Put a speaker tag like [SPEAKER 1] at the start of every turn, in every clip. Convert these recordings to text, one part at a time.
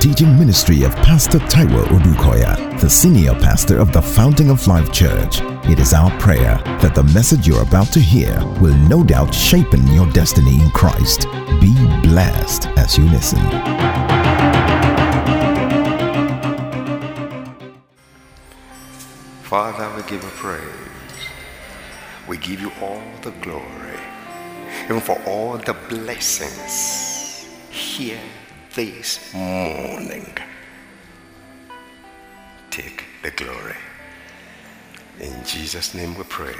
[SPEAKER 1] teaching ministry of Pastor Taiwo Odukoya, the senior pastor of the Fountain of Life Church. It is our prayer that the message you're about to hear will no doubt shape your destiny in Christ. Be blessed as you listen.
[SPEAKER 2] Father, we give you praise. We give you all the glory, and for all the blessings here this morning. Take the glory. In Jesus' name we pray.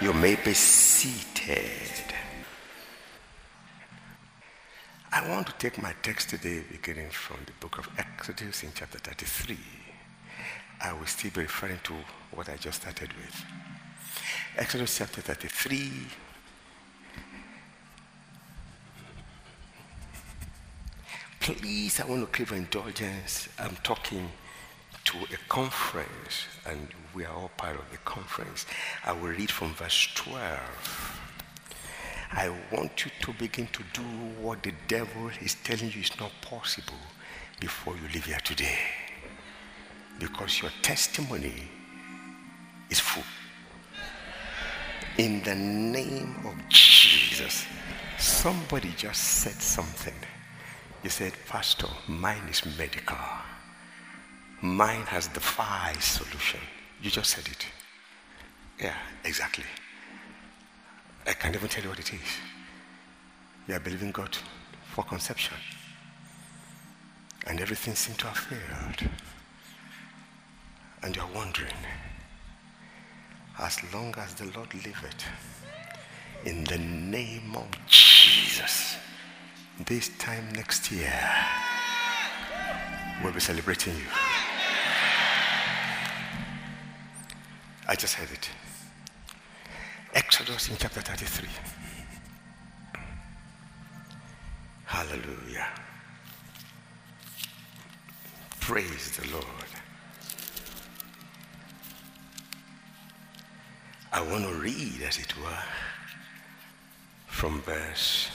[SPEAKER 2] You may be seated. I want to take my text today beginning from the book of Exodus in chapter 33. I will still be referring to what I just started with. Exodus chapter 33. Please, I want to crave indulgence. I'm talking to a conference, and we are all part of the conference. I will read from verse 12. I want you to begin to do what the devil is telling you is not possible before you leave here today. Because your testimony is full. In the name of Jesus. Somebody just said something. You said, Pastor, mine is medical. Mine has the five solution. You just said it. Yeah, exactly. I can't even tell you what it is. You are believing God for conception. And everything seemed to have failed. And you're wondering, as long as the Lord liveth, in the name of Jesus, this time next year, we'll be celebrating you. I just heard it. Exodus in chapter 33. Hallelujah. Praise the Lord. I want to read, as it were, from verse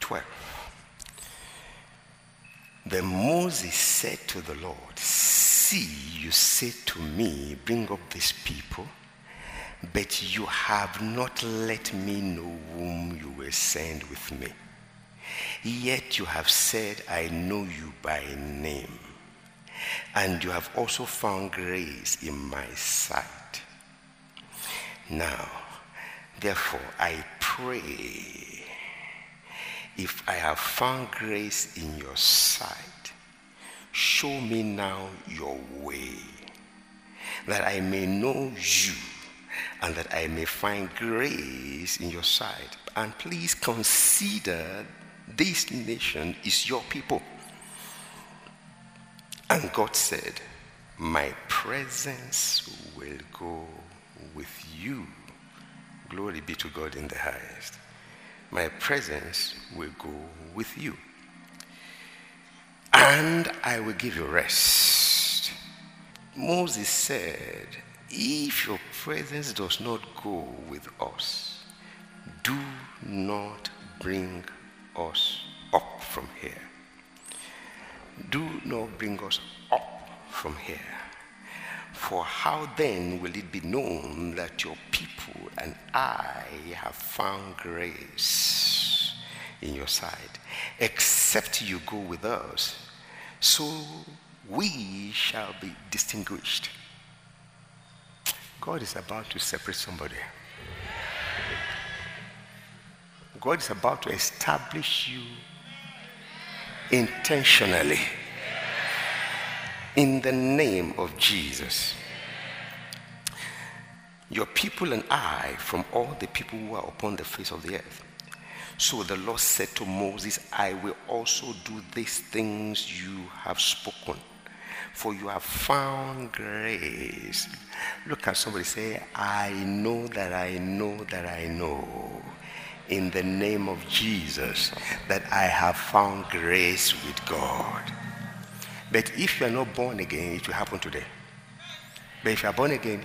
[SPEAKER 2] 12. Then Moses said to the Lord, See, you said to me, Bring up these people, but you have not let me know whom you will send with me. Yet you have said, I know you by name, and you have also found grace in my sight. Now, therefore, I pray, if I have found grace in your sight, show me now your way, that I may know you and that I may find grace in your sight. And please consider this nation is your people. And God said, My presence will go with you. Glory be to God in the highest. My presence will go with you. And I will give you rest. Moses said, If your presence does not go with us, do not bring us up from here. Do not bring us up from here. For how then will it be known that your people and I have found grace in your sight, except you go with us? So we shall be distinguished. God is about to separate somebody. God is about to establish you intentionally in the name of Jesus. Your people and I, from all the people who are upon the face of the earth. So the Lord said to Moses, I will also do these things you have spoken, for you have found grace. Look at somebody say, I know that I know that I know in the name of Jesus that I have found grace with God. But if you are not born again, it will happen today. But if you are born again,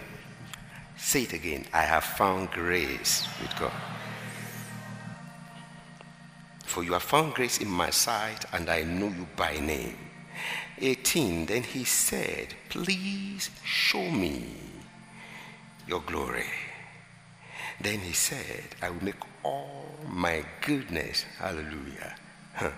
[SPEAKER 2] say it again I have found grace with God. for you have found grace in my sight, and I know you by name. 18. Then he said, Please show me your glory. Then he said, I will make all my goodness, hallelujah.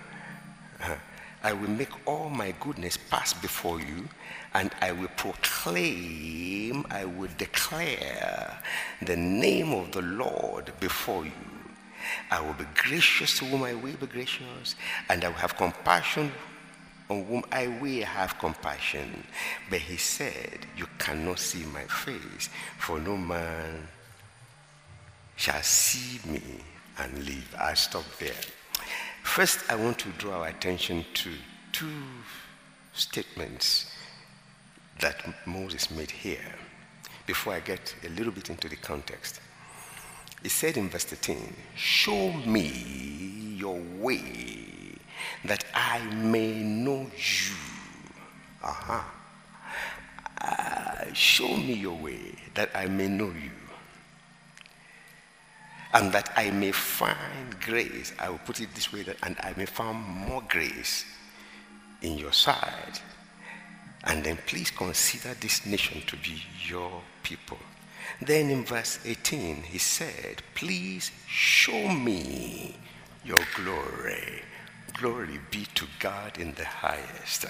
[SPEAKER 2] Uh-huh, I will make all my goodness pass before you, and I will proclaim, I will declare the name of the Lord before you. I will be gracious to whom I will be gracious, and I will have compassion on whom I will have compassion. But he said, You cannot see my face, for no man shall see me and live. I stop there. First, I want to draw our attention to two statements that Moses made here before I get a little bit into the context. He said in verse 13, Show me your way that I may know you. Uh-huh. Uh, show me your way that I may know you. And that I may find grace. I will put it this way that and I may find more grace in your sight. And then please consider this nation to be your people. Then in verse 18, he said, Please show me your glory. Glory be to God in the highest.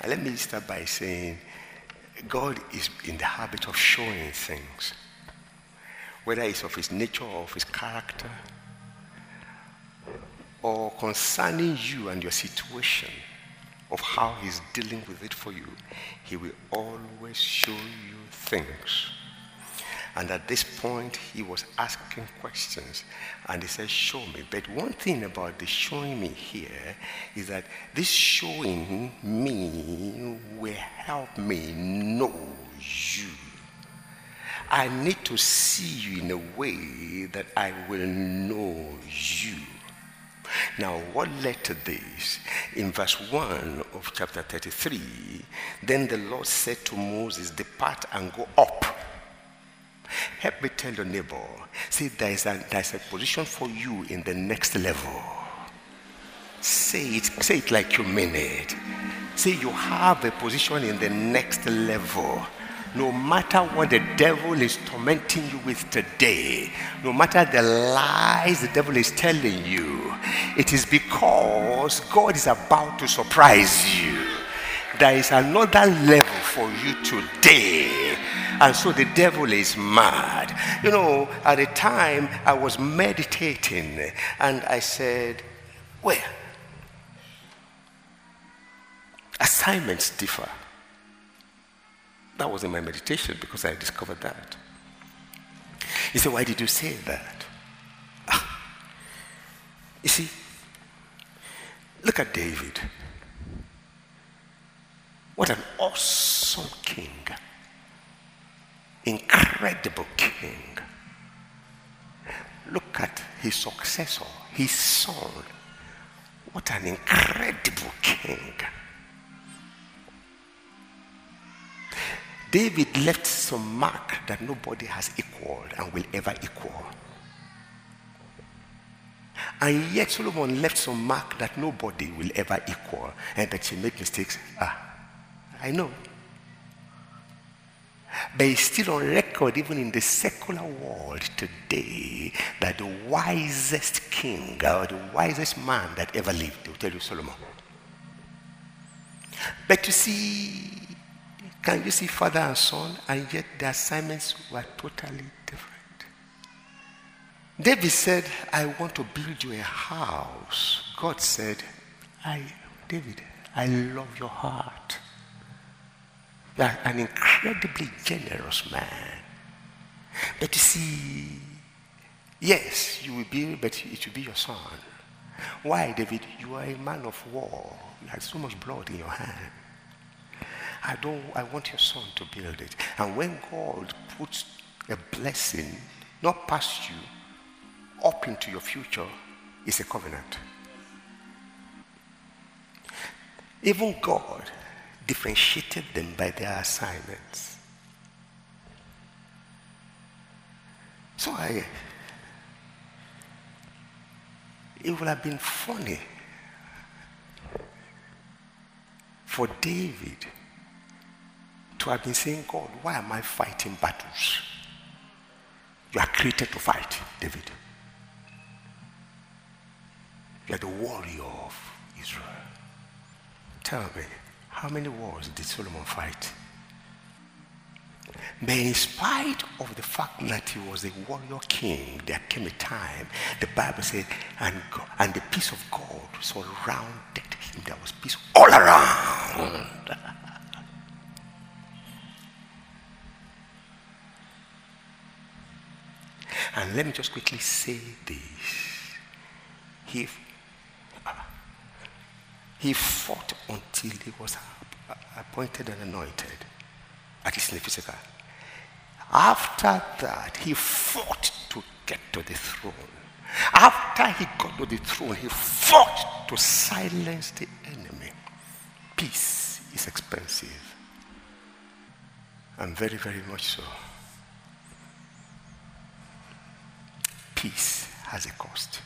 [SPEAKER 2] And let me start by saying, God is in the habit of showing things, whether it's of his nature or of his character, or concerning you and your situation, of how he's dealing with it for you. He will always show you things and at this point, he was asking questions. And he said, Show me. But one thing about the showing me here is that this showing me will help me know. I need to see you in a way that I will know you. Now, what led to this? In verse 1 of chapter 33, then the Lord said to Moses, Depart and go up Help me tell your neighbor, see, there is, a, there is a position for you in the next level. Say it, say it like you mean it. Say you have a position in the next level. No matter what the devil is tormenting you with today, no matter the lies the devil is telling you, it is because God is about to surprise you. There is another level for you today and so the devil is mad. You know, at the time I was meditating and I said, Well, assignments differ. That was in my meditation because I discovered that. He said, Why did you say that? Ah. You see, look at David. What an awesome king incredible king. Look at his successor, his son. What an incredible king. David left some mark that nobody has equaled and will ever equal. And yet Solomon left some mark that nobody will ever equal. And that he made mistakes. Ah, I know. But it's still on record, even in the secular world today, that the wisest king or the wisest man that ever lived, they will tell you Solomon. But you see, can you see father and son, and yet the assignments were totally different? David said, I want to build you a house. God said, I, David, I love your heart. You are an incredibly generous man. But you see, yes, you will be, but it will be your son. Why, David? You are a man of war. You have so much blood in your hand. I don't I want your son to build it. And when God puts a blessing not past you, up into your future, it's a covenant. Even God differentiated them by their assignments. So I, it would have been funny for David to have been saying, God, why am I fighting battles? You are created to fight, David. You are the warrior of Israel. Tell me, how many wars did Solomon fight? But in spite of the fact that he was a warrior king, there came a time, the Bible said, and, God, and the peace of God surrounded him. There was peace all around. And let me just quickly say this. He, uh, he fought until he was appointed and anointed, at least in the physical. After that, he fought to get to the throne. After he got to the throne, he fought to silence the enemy. Peace is expensive. And very, very much so. Peace has a cost.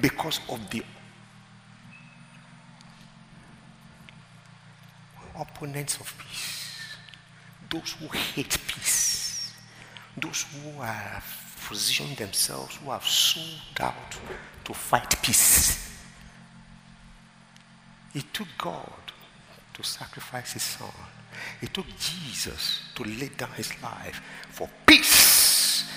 [SPEAKER 2] Because of the opponents of peace those who hate peace, those who have positioned themselves, who have sold out to fight peace. It took God to sacrifice his son. It took Jesus to lay down his life for peace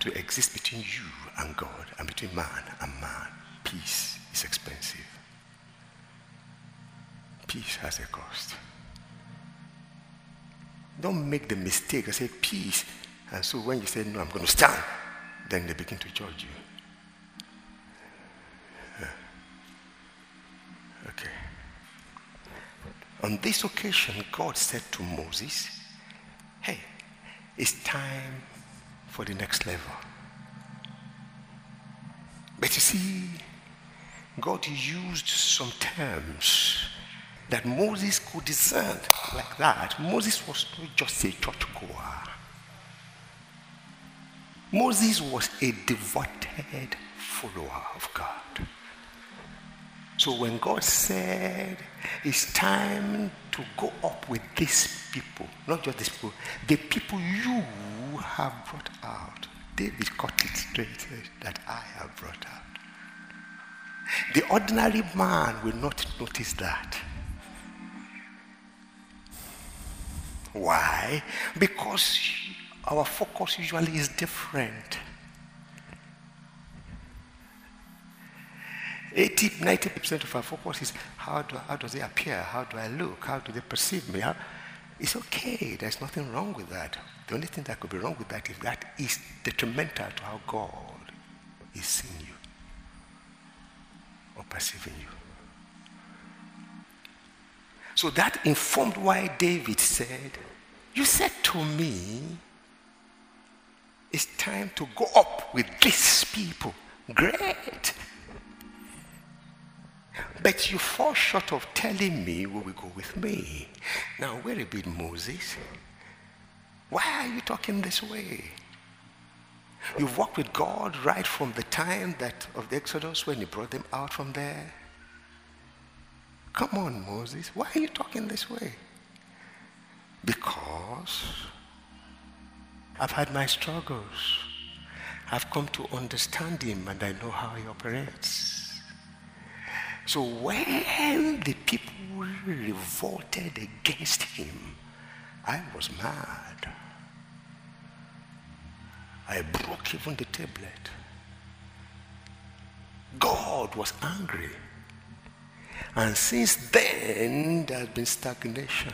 [SPEAKER 2] to exist between you and God and between man and man. Peace is expensive. Peace has a cost. Don't make the mistake and say peace. And so when you say, no, I'm going to stand, then they begin to judge you. On this occasion, God said to Moses, hey, it's time for the next level. But you see, God used some terms that Moses could discern like that. Moses was not just a church goer. Moses was a devoted follower of God. So when God said, it's time to go up with these people, not just these people, the people you have brought out, David cut it straight that I have brought out. The ordinary man will not notice that. Why? Because our focus usually is different. 80, 90% of our focus is how, do, how does it appear? How do I look? How do they perceive me? How, it's okay. There's nothing wrong with that. The only thing that could be wrong with that is that is detrimental to how God is seeing you or perceiving you. So that informed why David said, You said to me, it's time to go up with these people. Great. But you fall short of telling me where we go with me. Now, wait a bit, Moses. Why are you talking this way? You've walked with God right from the time that of the Exodus when he brought them out from there. Come on, Moses. Why are you talking this way? Because I've had my struggles. I've come to understand him and I know how he operates. So when the people revolted against him, I was mad. I broke even the tablet. God was angry. And since then, there has been stagnation.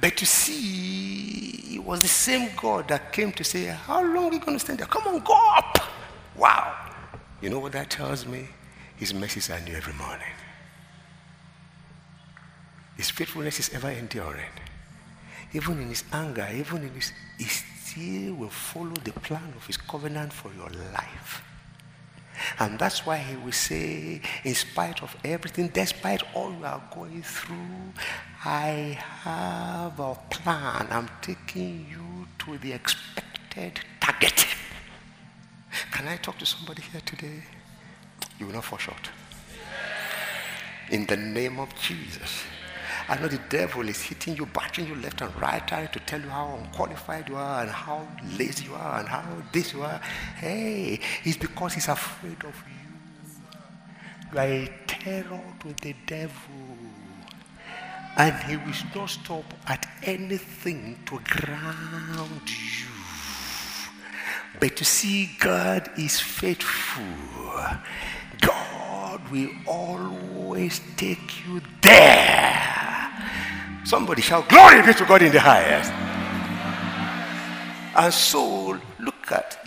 [SPEAKER 2] But you see, it was the same God that came to say, How long are you going to stand there? Come on, go up. Wow. You know what that tells me? His mercies are new every morning. His faithfulness is ever enduring. Even in his anger, even in his, he still will follow the plan of his covenant for your life. And that's why he will say, in spite of everything, despite all you are going through, I have a plan. I'm taking you to the expected target. Can I talk to somebody here today? You will not fall short. In the name of Jesus. I know the devil is hitting you, batting you left and right, trying to tell you how unqualified you are and how lazy you are and how this you are. Hey, it's because he's afraid of you. You are a terror to the devil. And he will not stop at anything to ground you. But to see God is faithful. God will always take you there. Somebody shout, Glory be to God in the highest. And so, look at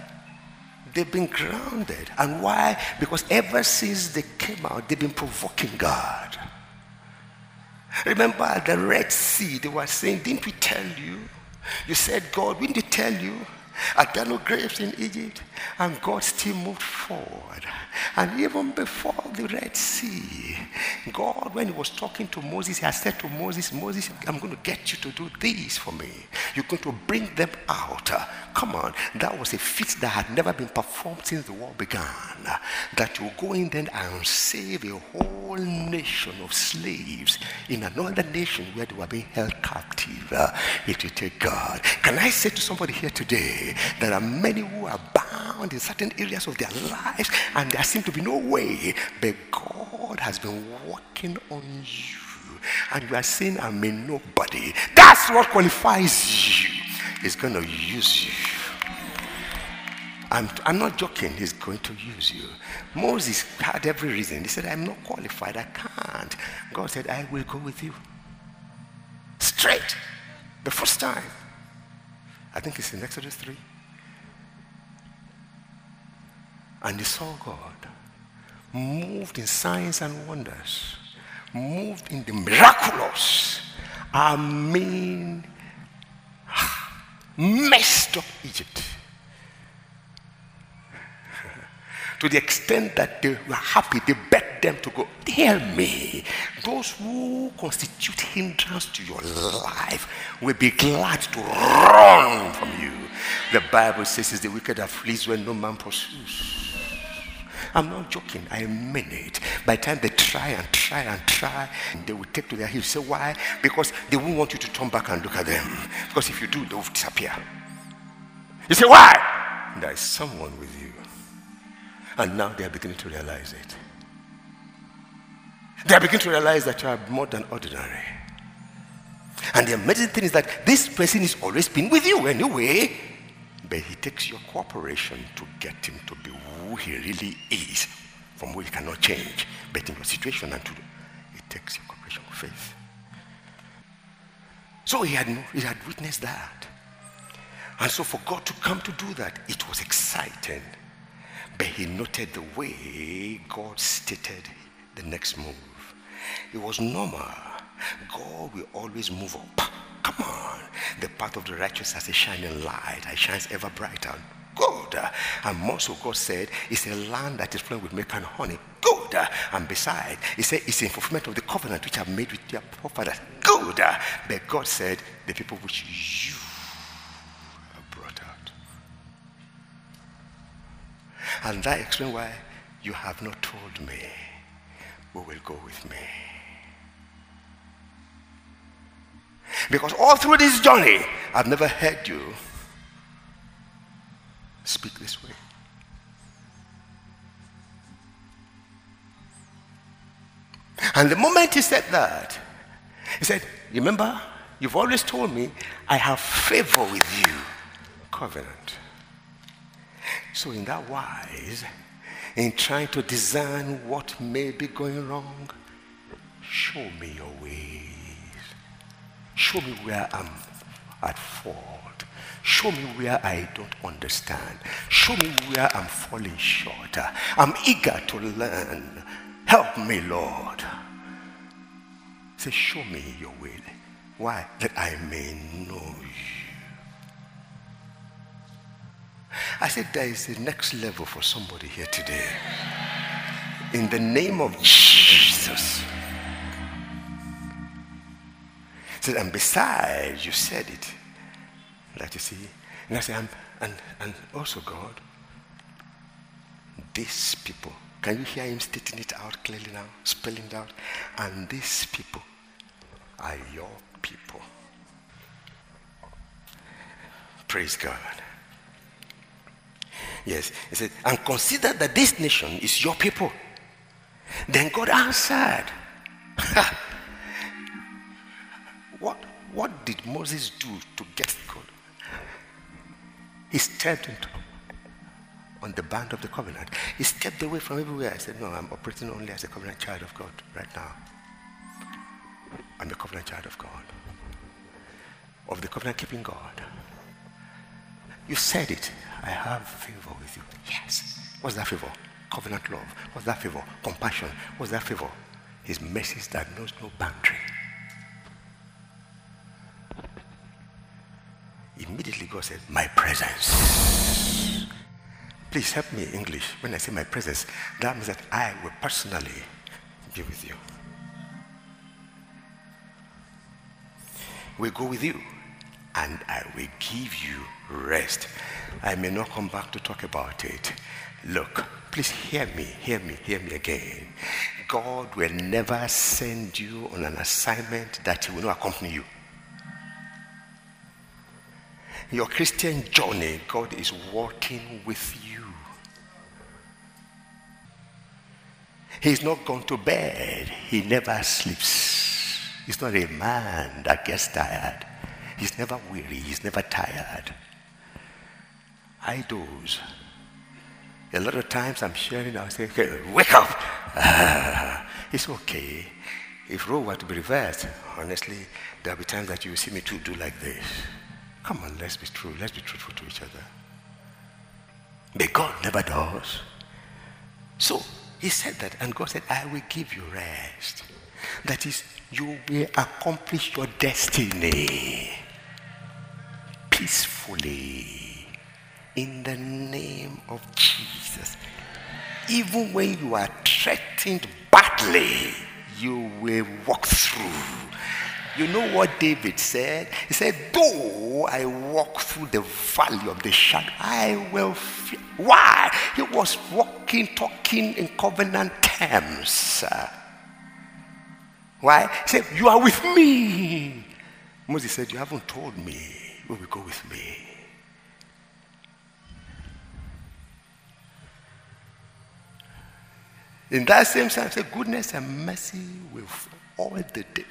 [SPEAKER 2] they've been grounded. And why? Because ever since they came out, they've been provoking God. Remember the Red Sea, they were saying, Didn't we tell you? You said, God, we didn't tell you. There no graves in Egypt? And God still moved forward. And even before the Red Sea, God, when He was talking to Moses, He had said to Moses, Moses, I'm going to get you to do this for me. You're going to bring them out. Uh, Come on. That was a feat that had never been performed since the war began. That you go in there and save a whole nation of slaves in another nation where they were being held captive. It will take God. Can I say to somebody here today, there are many who are bound in certain areas of their lives and there seems to be no way, but God has been working on you. And you are saying, I'm a nobody. That's what qualifies you. He's going to use you. I'm, I'm not joking, he's going to use you. Moses had every reason. He said, I'm not qualified, I can't. God said, I will go with you. Straight. The first time. I think it's in Exodus 3. And he saw God moved in signs and wonders, moved in the miraculous. I mean, messed up Egypt. to the extent that they were happy, they begged them to go. Hear me. Those who constitute hindrance to your life will be glad to run from you. The Bible says it's the wicked that flees when no man pursues. I'm not joking. I mean it. By the time they try and try and try, they will take to their heels. Say why? Because they won't want you to turn back and look at them. Because if you do, they will disappear. You say why? There is someone with you. And now they are beginning to realize it. They are beginning to realize that you are more than ordinary. And the amazing thing is that this person has always been with you anyway. But he takes your cooperation to get him to be who he really is, from who he cannot change. But in your situation and to it takes your cooperation of faith. So he had, he had witnessed that. And so for God to come to do that, it was exciting. But he noted the way God stated the next move. It was normal. God will always move up. Come on. The path of the righteous has a shining light. It shines ever brighter. Good. And more so, God said, it's a land that is flowing with milk and honey. Good. And beside, He said, it's in fulfillment of the covenant which I've made with your forefathers. Good. But God said, the people which you have brought out. And that explains why you have not told me who will go with me. Because all through this journey, I've never heard you speak this way. And the moment he said that, he said, Remember, you've always told me I have favor with you. Covenant. So, in that wise, in trying to discern what may be going wrong, show me your ways. Show me where I'm at fault. Show me where I don't understand. Show me where I'm falling short. I'm eager to learn. Help me, Lord. Say, show me your will. Why? That I may know you. I said there is a next level for somebody here today. In the name of Jesus. Said, and besides, you said it. Like you see. And I say, and, and, and also God, these people, can you hear him stating it out clearly now, spelling it out? And these people are your people. Praise God. Yes, he said, and consider that this nation is your people. Then God answered. what, did Moses do to get God? He stepped into on the band of the covenant. He stepped away from everywhere. I said, No, I'm operating only as a covenant child of God right now. I'm a covenant child of God, of the covenant keeping God. You said it. I have favor with you. Yes. What's that favor? Covenant love. What's that favor? Compassion. What's that favor? His mercies that knows no boundary. Immediately God said, My presence. Please help me English. When I say my presence, that means that I will personally be with you. We go with you and I will give you rest. I may not come back to talk about it. Look, please hear me, hear me, hear me again. God will never send you on an assignment that He will not accompany you. Your Christian journey, God is working with you. He's not gone to bed. He never sleeps. He's not a man that gets tired. He's never weary. He's never tired. I doze. A lot of times I'm sharing, I say, okay, wake up. Ah, it's okay. If role were to be reversed, honestly, there'll be times that you will see me too do like this. Come on, let's be true. Let's be truthful to each other. But God never does. So he said that, and God said, I will give you rest. That is, you will accomplish your destiny peacefully in the name of Jesus. Even when you are threatened badly, you will walk through. You know what David said? He said, Though I walk through the valley of the shadow, I will fear. Why? He was walking, talking in covenant terms. Why? He said, You are with me. Moses said, You haven't told me. You will go with me. In that same sense, goodness and mercy will all the day.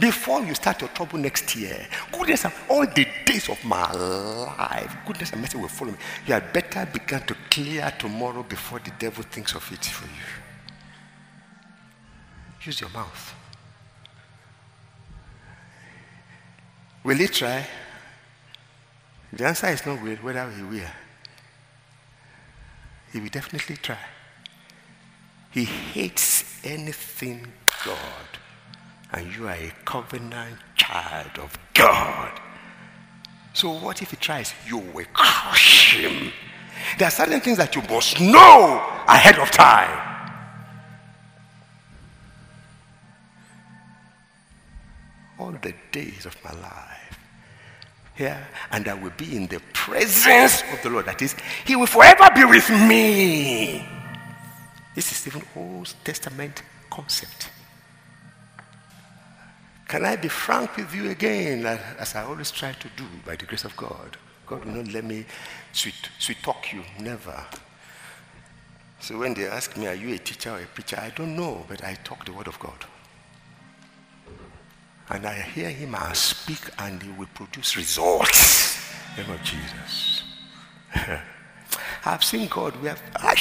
[SPEAKER 2] Before you start your trouble next year, goodness all the days of my life, goodness and mercy will follow me. You had better begin to clear tomorrow before the devil thinks of it for you. Use your mouth. Will he try? The answer is not whether he will. He will definitely try. He hates anything God. And you are a covenant child of God. So what if he tries? You will crush him. There are certain things that you must know ahead of time. All the days of my life. Here, and I will be in the presence of the Lord. That is, He will forever be with me. This is even Old Testament concept. Can I be frank with you again, as I always try to do by the grace of God? God will not let me sweet, sweet talk you, never. So when they ask me, Are you a teacher or a preacher? I don't know, but I talk the word of God. And I hear him, I speak, and he will produce results. In the name of Jesus. I've seen God where ah,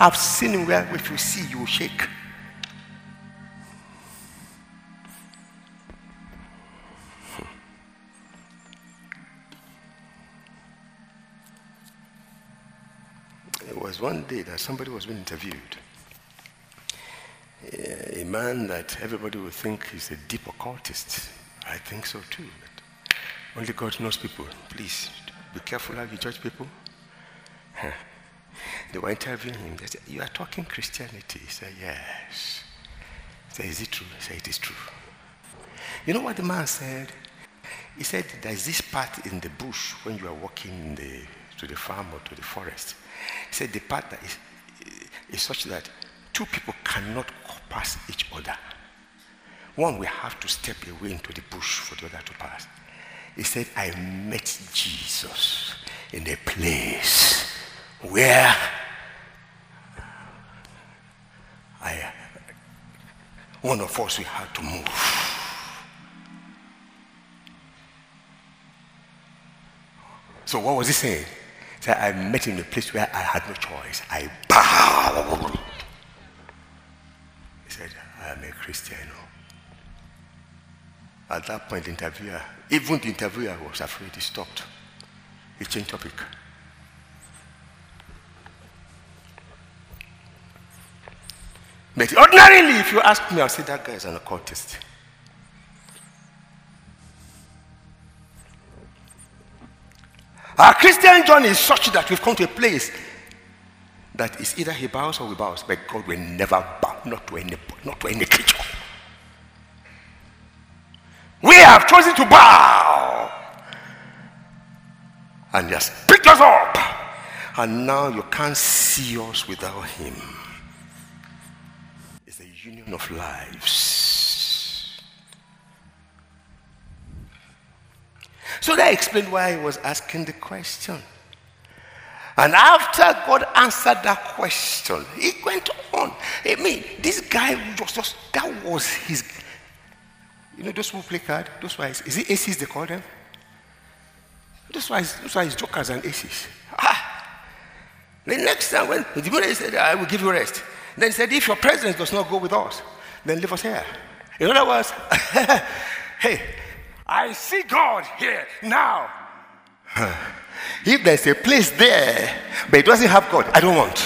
[SPEAKER 2] I've seen him where if you see, you will shake. One day that somebody was being interviewed. A man that everybody would think is a deep occultist. I think so too. But only God knows people. Please be careful how you judge people. They were interviewing him. They said, You are talking Christianity. He said, Yes. He said, Is it true? He said, It is true. You know what the man said? He said, There's this path in the bush when you are walking in the to the farm or to the forest. He said the path is such that two people cannot pass each other. One will have to step away into the bush for the other to pass. He said, I met Jesus in a place where I, one of us, we had to move. So what was he saying? Said, I met him in a place where I had no choice. I bowed. He said, I am a Christian. Oh. At that point, the interviewer, even the interviewer was afraid. He stopped. He changed topic. But ordinarily, if you ask me, I'll say that guy is an occultist. Our Christian journey is such that we've come to a place that is either he bows or we bow, but God will never bow, not to any, not to any creature. We have chosen to bow. And he has picked us up. And now you can't see us without him. It's a union of lives. So that explained why he was asking the question. And after God answered that question, he went on. I mean, this guy was just, that was his, you know, those who play card, those why, is it aces they call them? Those why, those why jokers and aces. Ah. The next time when the minute he said, I will give you rest. Then he said, if your presence does not go with us, then leave us here. In other words, hey, I see God here now. if there's a place there, but it doesn't have God, I don't want.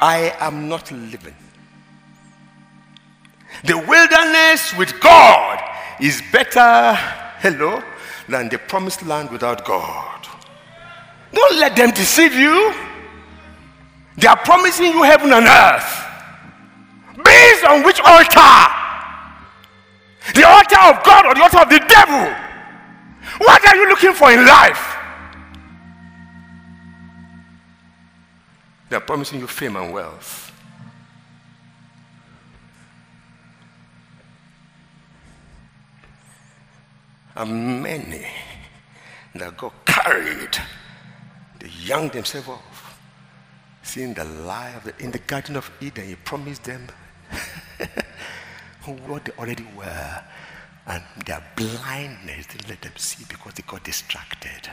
[SPEAKER 2] I am not living. The wilderness with God is better, hello, than the promised land without God. Don't let them deceive you. They are promising you heaven and earth. Based on which altar? The altar of God or the altar of the devil? What are you looking for in life? They're promising you fame and wealth. And many that got carried, they young themselves off, seeing the lie of the, in the Garden of Eden. He promised them what they already were. And their blindness didn't let them see because they got distracted.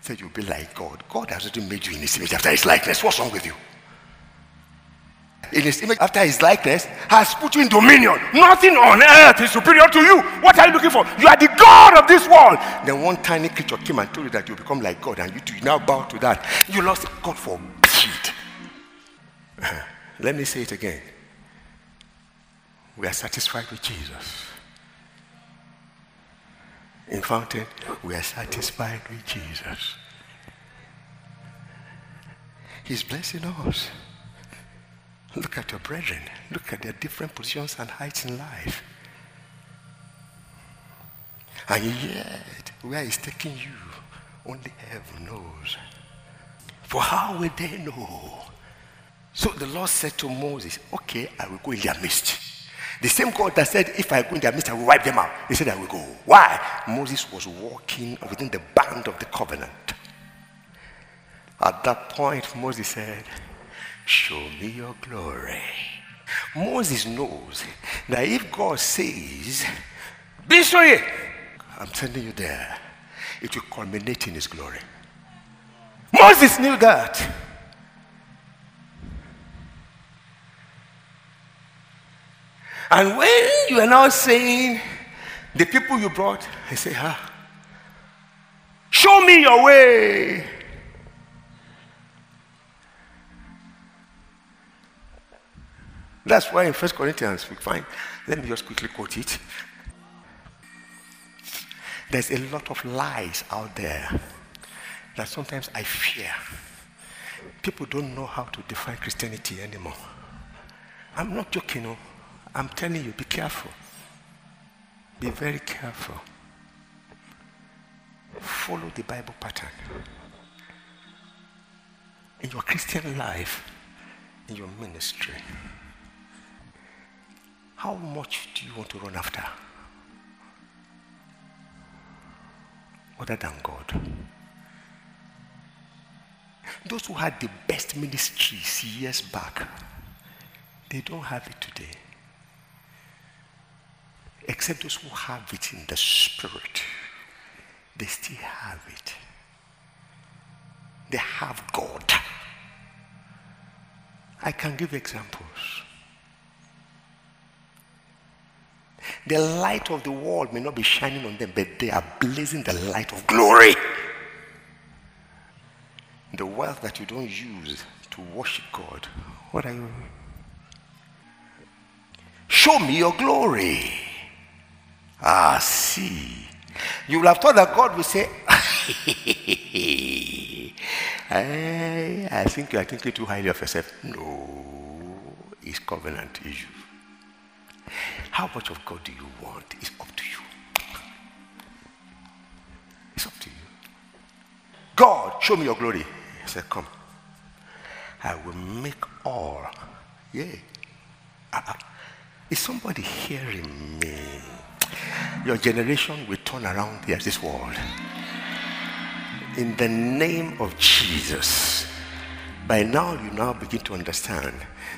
[SPEAKER 2] So you'll be like God. God has already made you in his image after his likeness. What's wrong with you? In his image after his likeness has put you in dominion. Nothing on earth is superior to you. What are you looking for? You are the God of this world. Then one tiny creature came and told you that you become like God, and you, do now bow to that. You lost God for let me say it again we are satisfied with Jesus. In Fountain, we are satisfied with Jesus. He's blessing us. Look at your brethren. Look at their different positions and heights in life. And yet, where he's taking you, only heaven knows. For how will they know? So the Lord said to Moses, Okay, I will go in their midst. The same God that said, If I go in their midst, I will wipe them out. He said, I will go. Why? Moses was walking within the band of the covenant. At that point, Moses said, Show me your glory. Moses knows that if God says, Be sorry, I'm sending you there, it will culminate in his glory. Moses knew that. And when you are now saying, the people you brought, I say, ah, show me your way. That's why in First Corinthians we find, let me just quickly quote it. There's a lot of lies out there that sometimes I fear. People don't know how to define Christianity anymore. I'm not joking. No. I'm telling you, be careful. Be very careful. Follow the Bible pattern. in your Christian life, in your ministry, how much do you want to run after? Other than God. Those who had the best ministries years back, they don't have it today. Except those who have it in the spirit, they still have it. They have God. I can give examples. The light of the world may not be shining on them, but they are blazing the light of glory. The wealth that you don't use to worship God, what are you? Show me your glory. Ah, see. You will have thought that God will say, I, eh, I think you are thinking too highly of yourself. No, it's covenant issue. How much of God do you want? It's up to you. It's up to you. God, show me your glory. He said, Come. I will make all. Yeah. Uh-uh. Is somebody hearing me? Your generation will turn around here, this world. In the name of Jesus. By now, you now begin to understand.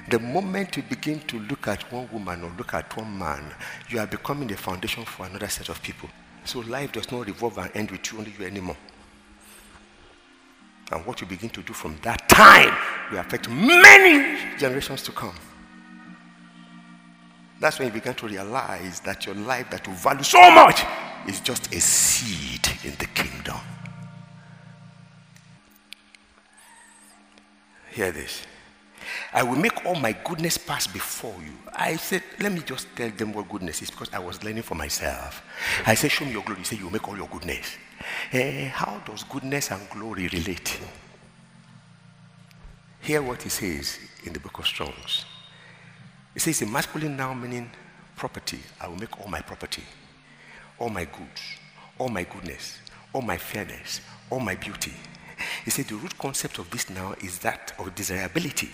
[SPEAKER 2] The moment you begin to look at one woman or look at one man, you are becoming the foundation for another set of people. So life does not revolve and end with you, only you anymore. And what you begin to do from that time will affect many generations to come. That's when you begin to realize that your life that you value so much is just a seed in the kingdom. Hear this. I will make all my goodness pass before you. I said, let me just tell them what goodness is because I was learning for myself. I said, show me your glory. He said, you make all your goodness. Eh, how does goodness and glory relate? Hear what he says in the book of Strongs. It says a masculine noun meaning property. I will make all my property, all my goods, all my goodness, all my fairness, all my beauty. He said the root concept of this now is that of desirability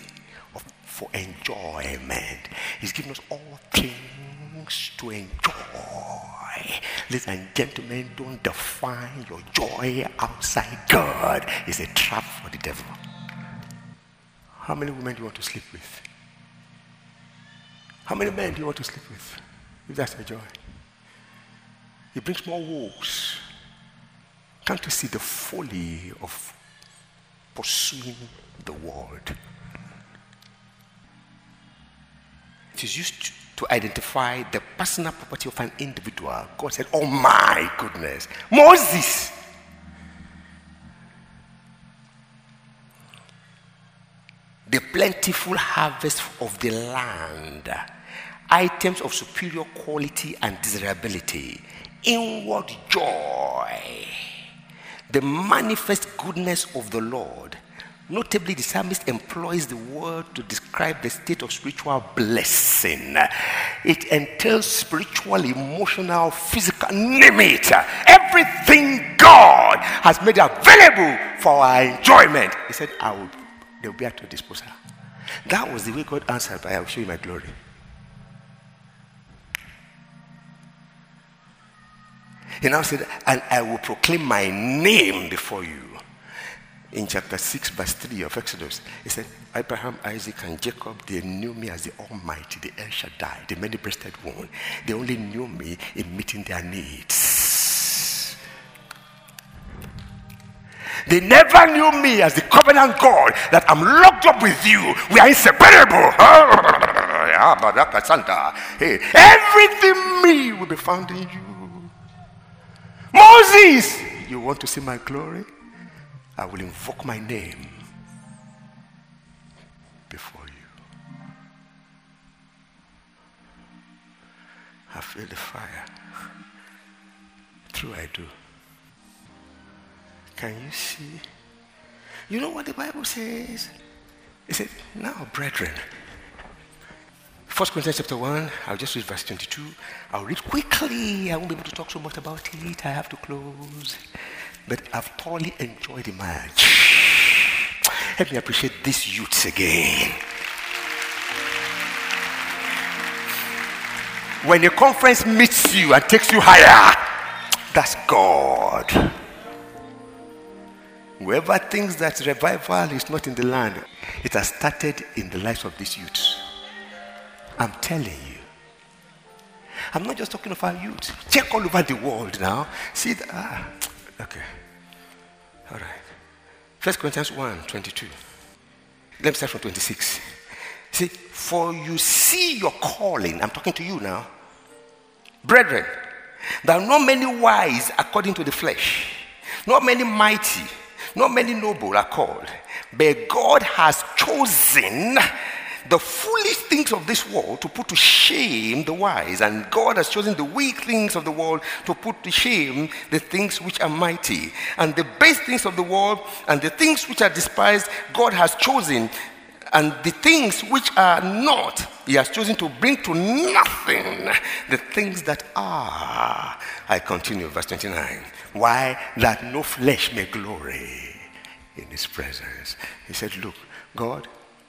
[SPEAKER 2] of, for enjoyment. He's given us all things to enjoy. Ladies and gentlemen, don't define your joy outside God. It's a trap for the devil. How many women do you want to sleep with? How many men do you want to sleep with? If that's a joy. It brings more woes. Can't you see the folly of pursuing the world? It is used to identify the personal property of an individual. God said, Oh my goodness. Moses. The plentiful harvest of the land items of superior quality and desirability, inward joy, the manifest goodness of the Lord. Notably, the psalmist employs the word to describe the state of spiritual blessing. It entails spiritual, emotional, physical, name it. Everything God has made available for our enjoyment. He said, I will, they will be at your disposal. That was the way God answered, I will show you my glory. He now said, And I will proclaim my name before you. In chapter 6, verse 3 of Exodus, he said, Abraham, Isaac, and Jacob, they knew me as the Almighty, the El Shaddai, the many breasted one. They only knew me in meeting their needs. They never knew me as the covenant God that I'm locked up with you. We are inseparable. Hey, everything me will be found in you. Moses, you want to see my glory? I will invoke my name before you. I feel the fire. True, I do. Can you see? You know what the Bible says? It said, Now, brethren, 1 Corinthians chapter 1, I'll just read verse 22. I'll read quickly. I won't be able to talk so much about it. I have to close. But I've thoroughly enjoyed the marriage. Help me appreciate these youths again. When a conference meets you and takes you higher, that's God. Whoever thinks that revival is not in the land, it has started in the lives of these youths. I'm telling you. I'm not just talking of our youth. Check all over the world now. See that. Ah, okay. All right. First Corinthians 1 22. Let me start from 26. See, for you see your calling. I'm talking to you now. Brethren, there are not many wise according to the flesh, not many mighty, not many noble are called. But God has chosen the foolish things of this world to put to shame the wise, and God has chosen the weak things of the world to put to shame the things which are mighty, and the base things of the world and the things which are despised, God has chosen, and the things which are not, He has chosen to bring to nothing the things that are. I continue, verse 29. Why? That no flesh may glory in His presence. He said, Look, God,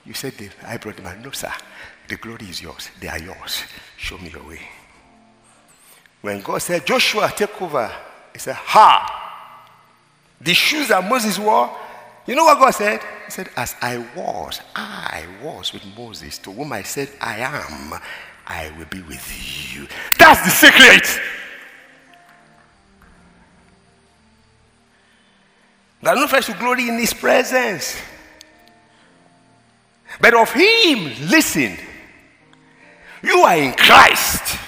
[SPEAKER 2] you said brought them. out. No, sir. The glory is yours. They are yours. Show me your way. When God said, Joshua, take over, he said, Ha! The shoes that Moses wore, you know what God said? He said, As I was, I was with Moses, to whom I said, I am, I will be with you. That's the secret. There's no place to glory in his presence. But of him, listen, you are in Christ.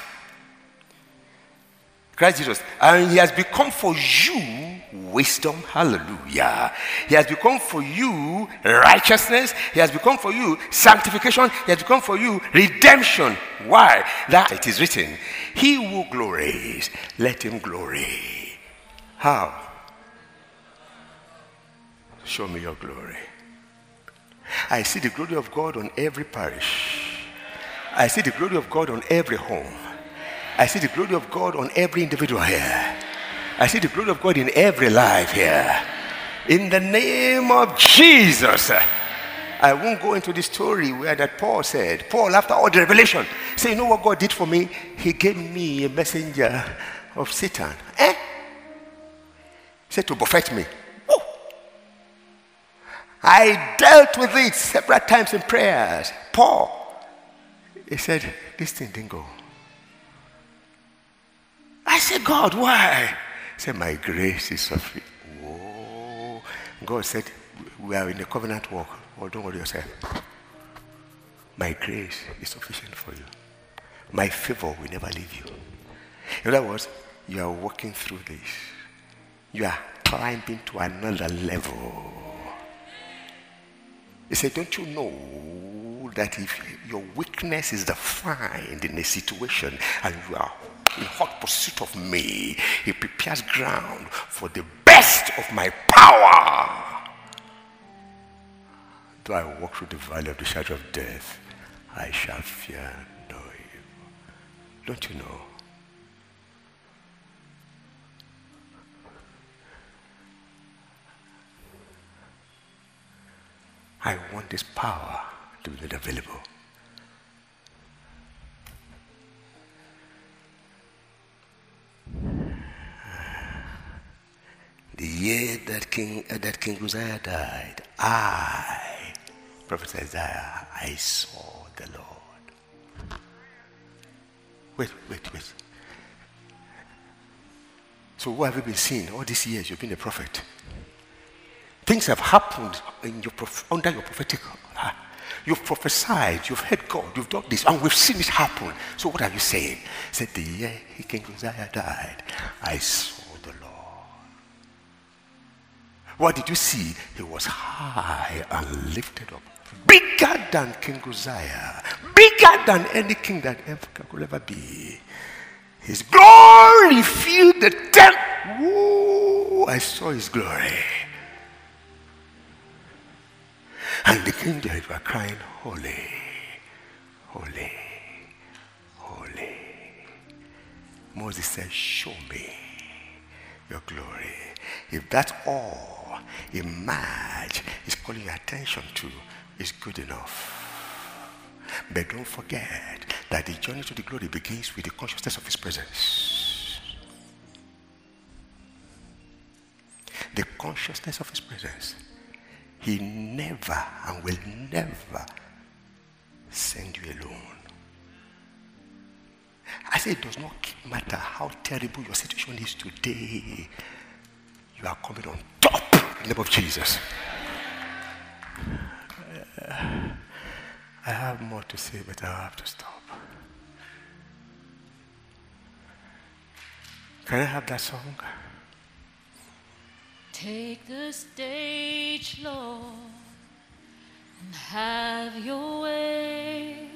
[SPEAKER 2] Christ Jesus. And he has become for you wisdom. Hallelujah. He has become for you righteousness. He has become for you sanctification. He has become for you redemption. Why? That it is written, He who glories, let him glory. How? Show me your glory. I see the glory of God on every parish. I see the glory of God on every home. I see the glory of God on every individual here. I see the glory of God in every life here. In the name of Jesus. I won't go into the story where that Paul said, Paul, after all the revelation, say, you know what God did for me? He gave me a messenger of Satan. Eh? He said to buffet me. I dealt with it several times in prayers. Paul, he said, This thing didn't go. I said, God, why? He said, My grace is sufficient. Whoa. God said, We are in the covenant walk. Oh, don't worry yourself. My grace is sufficient for you. My favor will never leave you. In other words, you are walking through this. You are climbing to another level. He said, Don't you know that if your weakness is defined in a situation and you are in hot pursuit of me, he prepares ground for the best of my power. Though I walk through the valley of the shadow of death, I shall fear no evil. Don't you know? I want this power to be made available. The year that King, uh, that King Uzziah died, I, Prophet Isaiah, I saw the Lord. Wait, wait, wait. So what have you been seeing all these years? You've been a prophet. Things have happened your prof- under your prophetic. Uh, you've prophesied, you've heard God, you've done this, and we've seen it happen. So what are you saying? He said, The year he King Uzziah died, I saw the Lord. What did you see? He was high and lifted up. Bigger than King Uzziah. Bigger than any king that ever could ever be. His glory filled the temple. I saw his glory. And the angels were crying, Holy, holy, holy. Moses said, Show me your glory. If that's all, a emerge. is calling your attention to is good enough. But don't forget that the journey to the glory begins with the consciousness of His presence. The consciousness of His presence. He never and will never send you alone. I say it does not matter how terrible your situation is today, you are coming on top in the name of Jesus. I have more to say, but I'll have to stop. Can I have that song?
[SPEAKER 3] Take the stage, Lord, and have your way.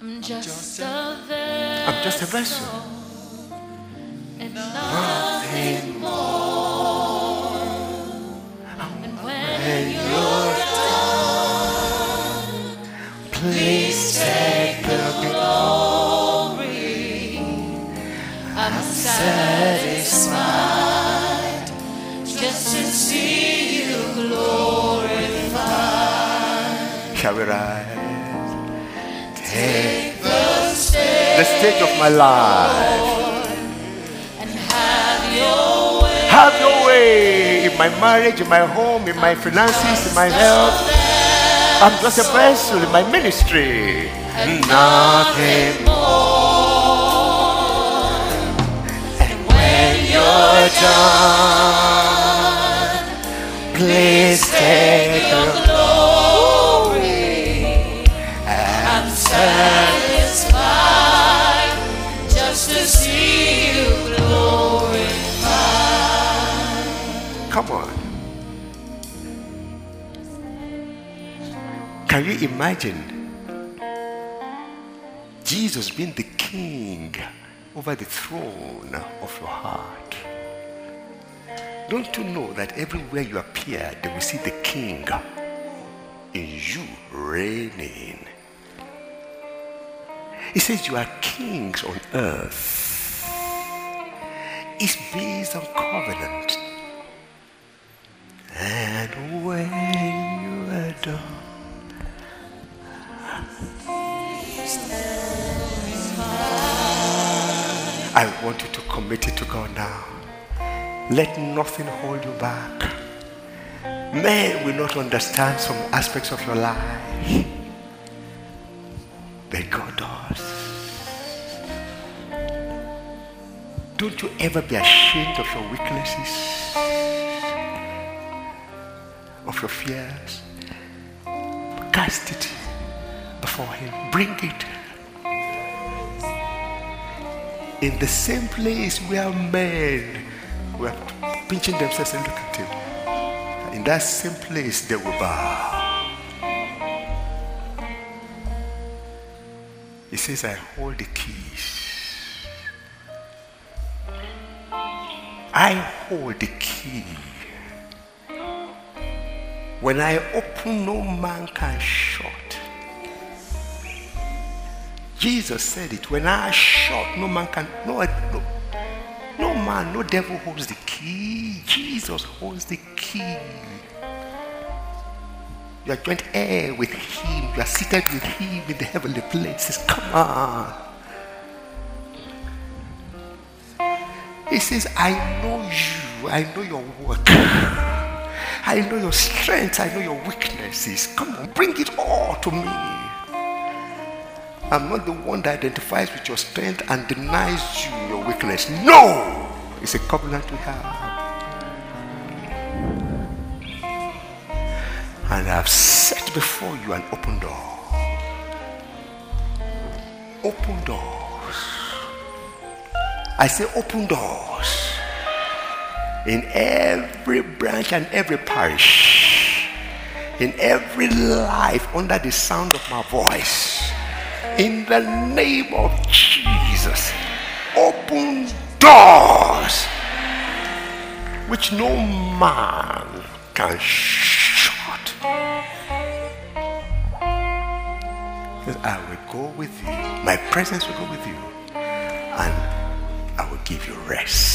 [SPEAKER 3] I'm just, just a vessel.
[SPEAKER 2] I'm just a vessel.
[SPEAKER 3] And nothing more. And when you're done, please take the glory. I'm satisfied Take the stage.
[SPEAKER 2] The stage of my life.
[SPEAKER 3] and have your way.
[SPEAKER 2] Have your way in my marriage, in my home, in my finances, in my health. I'm just a vessel in my ministry. And nothing
[SPEAKER 3] more. And when you're done, please take the
[SPEAKER 2] Come on. Can you imagine Jesus being the king over the throne of your heart? Don't you know that everywhere you appear, they will see the king in you reigning? He says you are kings on earth. It's based on covenant. And when you are done, I want you to commit it to God now. Let nothing hold you back. Men will not understand some aspects of your life, Don't you ever be ashamed of your weaknesses, of your fears. Cast it before Him. Bring it. In the same place where men were pinching themselves and look at Him. In that same place, they will bow. He says, I hold the keys. I hold the key. When I open, no man can shut. Jesus said it. When I shut, no man can. No, no, no man, no devil holds the key. Jesus holds the key. You are joint heir with Him. You are seated with Him in the heavenly places. Come on. He says, I know you. I know your work. I know your strength. I know your weaknesses. Come on, bring it all to me. I'm not the one that identifies with your strength and denies you your weakness. No! It's a covenant we have. And I've set before you an open door. Open doors. I say open doors. In every branch and every parish. In every life under the sound of my voice. In the name of Jesus. Open doors. Which no man can shut. I will go with you. My presence will go with you give you rest